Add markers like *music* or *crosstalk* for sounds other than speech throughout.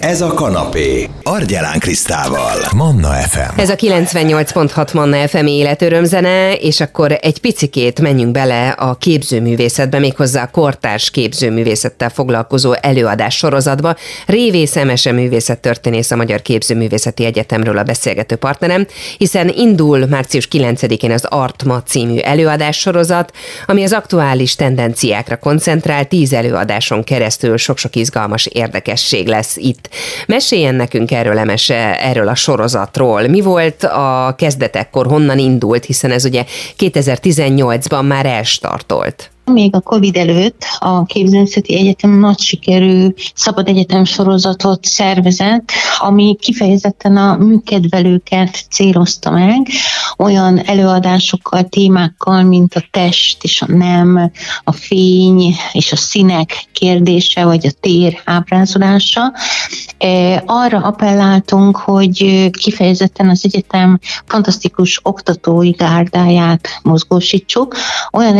Ez a kanapé. Argyelán Krisztával. Manna FM. Ez a 98.6 Manna FM életörömzene, és akkor egy picikét menjünk bele a képzőművészetbe, méghozzá a kortárs képzőművészettel foglalkozó előadás sorozatba. Révész Emese művészettörténész a Magyar Képzőművészeti Egyetemről a beszélgető partnerem, hiszen indul március 9-én az Artma című előadás sorozat, ami az aktuális tendenciákra koncentrál, tíz előadáson keresztül sok-sok izgalmas érdekesség lesz itt Meséljen nekünk erről, Emese, erről a sorozatról. Mi volt a kezdetekkor, honnan indult, hiszen ez ugye 2018-ban már elstartolt. Még a Covid előtt a Képzőművészeti Egyetem nagy sikerű szabad egyetem sorozatot szervezett, ami kifejezetten a műkedvelőket célozta meg, olyan előadásokkal, témákkal, mint a test és a nem, a fény és a színek kérdése, vagy a tér ábrázolása. E, arra appelláltunk, hogy kifejezetten az egyetem fantasztikus oktatói gárdáját mozgósítsuk. Olyan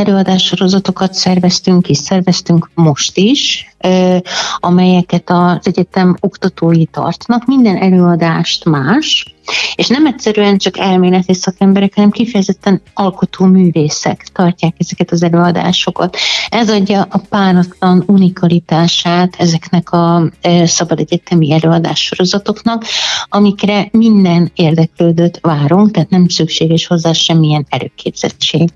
előadássorozatokat szerveztünk és szerveztünk most is, amelyeket az egyetem oktatói tartnak. Minden előadást más, és nem egyszerűen csak elméleti szakemberek, hanem kifejezetten alkotó művészek tartják ezeket az előadásokat. Ez adja a páratlan unikalitását ezeknek a szabad egyetemi előadássorozatoknak, amikre minden érdeklődőt várunk, tehát nem szükséges hozzá semmilyen előképzettség.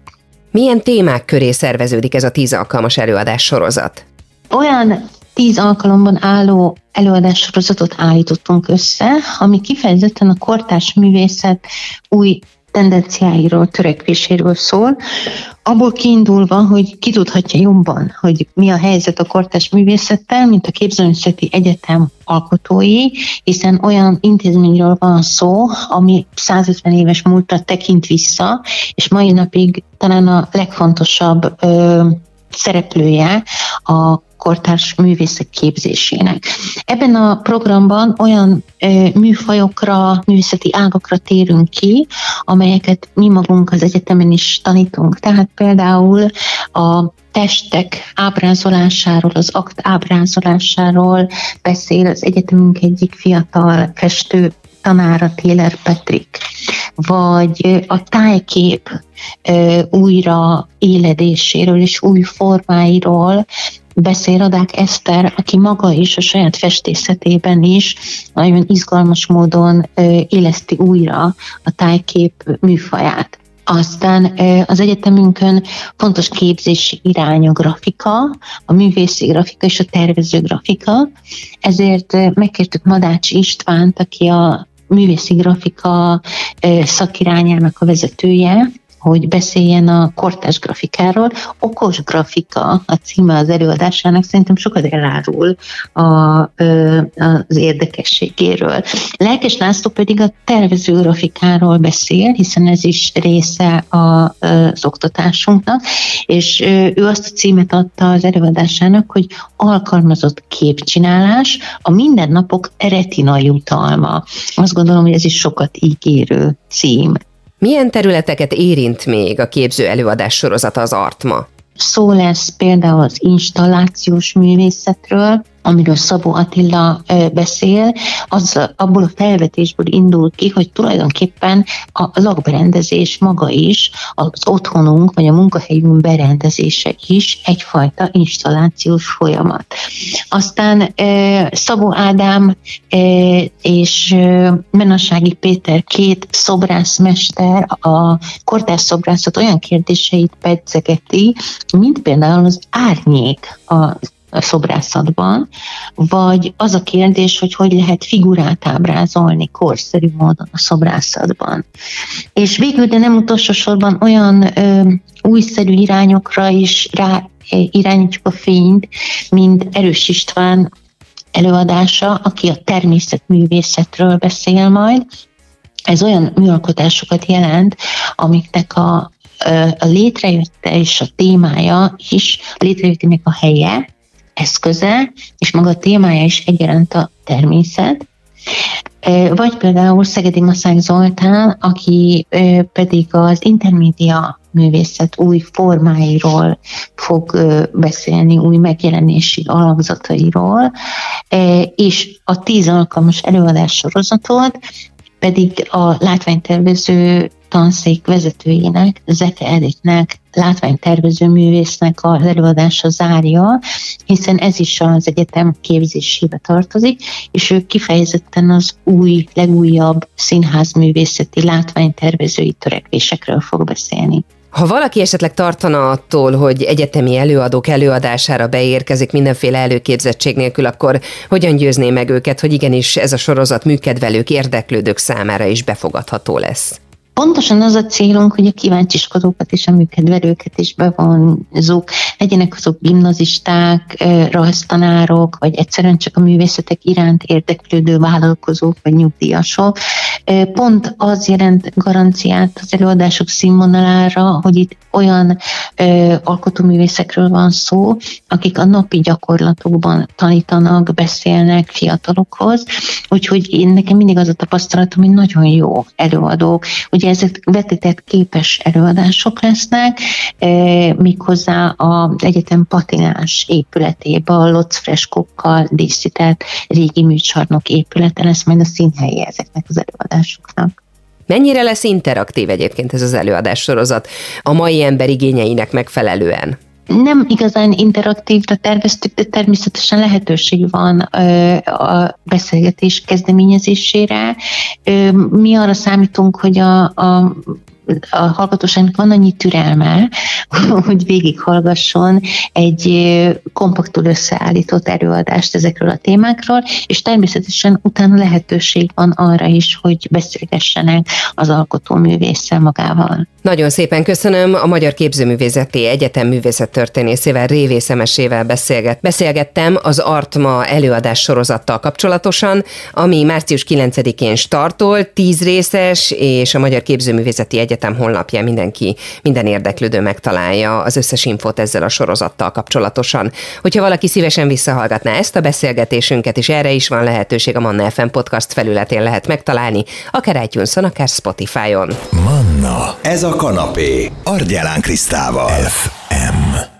Milyen témák köré szerveződik ez a tíz alkalmas előadás sorozat? olyan tíz alkalomban álló előadássorozatot állítottunk össze, ami kifejezetten a kortárs művészet új tendenciáiról, törekvéséről szól, abból kiindulva, hogy ki tudhatja jobban, hogy mi a helyzet a kortás művészettel, mint a képzőművészeti egyetem alkotói, hiszen olyan intézményről van szó, ami 150 éves múltra tekint vissza, és mai napig talán a legfontosabb ö, szereplője a kortárs művészek képzésének. Ebben a programban olyan műfajokra, művészeti ágakra térünk ki, amelyeket mi magunk az egyetemen is tanítunk. Tehát például a testek ábrázolásáról, az akt ábrázolásáról beszél az egyetemünk egyik fiatal festő tanára Taylor Patrick, vagy a tájkép újra éledéséről és új formáiról beszél Radák Eszter, aki maga is a saját festészetében is nagyon izgalmas módon éleszti újra a tájkép műfaját. Aztán az egyetemünkön fontos képzési irány a grafika, a művészi grafika és a tervező grafika, ezért megkértük Madács Istvánt, aki a művészi grafika szakirányának a vezetője, hogy beszéljen a kortás grafikáról. Okos grafika a címe az előadásának, szerintem sokat elárul a, az érdekességéről. Lelkes László pedig a tervező grafikáról beszél, hiszen ez is része az oktatásunknak, és ő azt a címet adta az előadásának, hogy alkalmazott képcsinálás, a mindennapok retina jutalma. Azt gondolom, hogy ez is sokat ígérő cím. Milyen területeket érint még a képző előadás sorozata az Artma? Szó lesz például az installációs művészetről, amiről Szabó Attila beszél, az abból a felvetésből indul ki, hogy tulajdonképpen a lakberendezés maga is, az otthonunk vagy a munkahelyünk berendezése is egyfajta installációs folyamat. Aztán Szabó Ádám és Menassági Péter két szobrászmester a kortárs szobrászat olyan kérdéseit pedzegeti, mint például az árnyék, az szobrászatban, vagy az a kérdés, hogy hogy lehet figurát ábrázolni korszerű módon a szobrászatban. És végül, de nem utolsó sorban olyan ö, újszerű irányokra is rá irányítjuk a fényt, mint Erős István előadása, aki a természetművészetről beszél majd. Ez olyan műalkotásokat jelent, amiknek a, a létrejötte és a témája is, a létrejöttének a helye, eszköze, és maga a témája is egyaránt a természet. Vagy például Szegedi Maszák Zoltán, aki pedig az intermédia művészet új formáiról fog beszélni, új megjelenési alakzatairól, és a tíz alkalmas előadás sorozatot pedig a látványtervező tanszék vezetőjének, Zeke Editnek, látványtervező művésznek az előadása zárja, hiszen ez is az egyetem képzésébe tartozik, és ő kifejezetten az új, legújabb színházművészeti látványtervezői törekvésekről fog beszélni. Ha valaki esetleg tartana attól, hogy egyetemi előadók előadására beérkezik mindenféle előképzettség nélkül, akkor hogyan győzné meg őket, hogy igenis ez a sorozat műkedvelők, érdeklődők számára is befogadható lesz? Pontosan az a célunk, hogy a kíváncsiskodókat és a műkedvelőket is bevonzuk, legyenek azok gimnazisták, rajztanárok, vagy egyszerűen csak a művészetek iránt érdeklődő vállalkozók, vagy nyugdíjasok. Pont az jelent garanciát az előadások színvonalára, hogy itt olyan alkotóművészekről van szó, akik a napi gyakorlatokban tanítanak, beszélnek fiatalokhoz, úgyhogy én nekem mindig az a tapasztalatom, hogy nagyon jó előadók, Ugye ezek vetített képes előadások lesznek, e, méghozzá az egyetem patinás épületében a Lotz freskokkal díszített régi műcsarnok épülete lesz majd a színhelye ezeknek az előadásoknak. Mennyire lesz interaktív egyébként ez az előadás sorozat a mai ember igényeinek megfelelően? nem igazán interaktívra terveztük, de természetesen lehetőség van a beszélgetés kezdeményezésére. Mi arra számítunk, hogy a, a a hallgatóságnak van annyi türelme, *laughs* hogy végighallgasson egy kompaktul összeállított előadást ezekről a témákról, és természetesen utána lehetőség van arra is, hogy beszélgessenek az alkotóművésszel magával. Nagyon szépen köszönöm. A Magyar Képzőművészeti Egyetem művészettörténészével, Révé Szemesével beszélget. Beszélgettem az Artma előadás sorozattal kapcsolatosan, ami március 9-én startol, 10 részes, és a Magyar Képzőművészeti Egyetem honlapján mindenki, minden érdeklődő megtalálja az összes infót ezzel a sorozattal kapcsolatosan. Hogyha valaki szívesen visszahallgatná ezt a beszélgetésünket, és erre is van lehetőség, a Manna FM podcast felületén lehet megtalálni, akár itunes akár Spotify-on. Manna, ez a kanapé, Argyelán Krisztával. FM.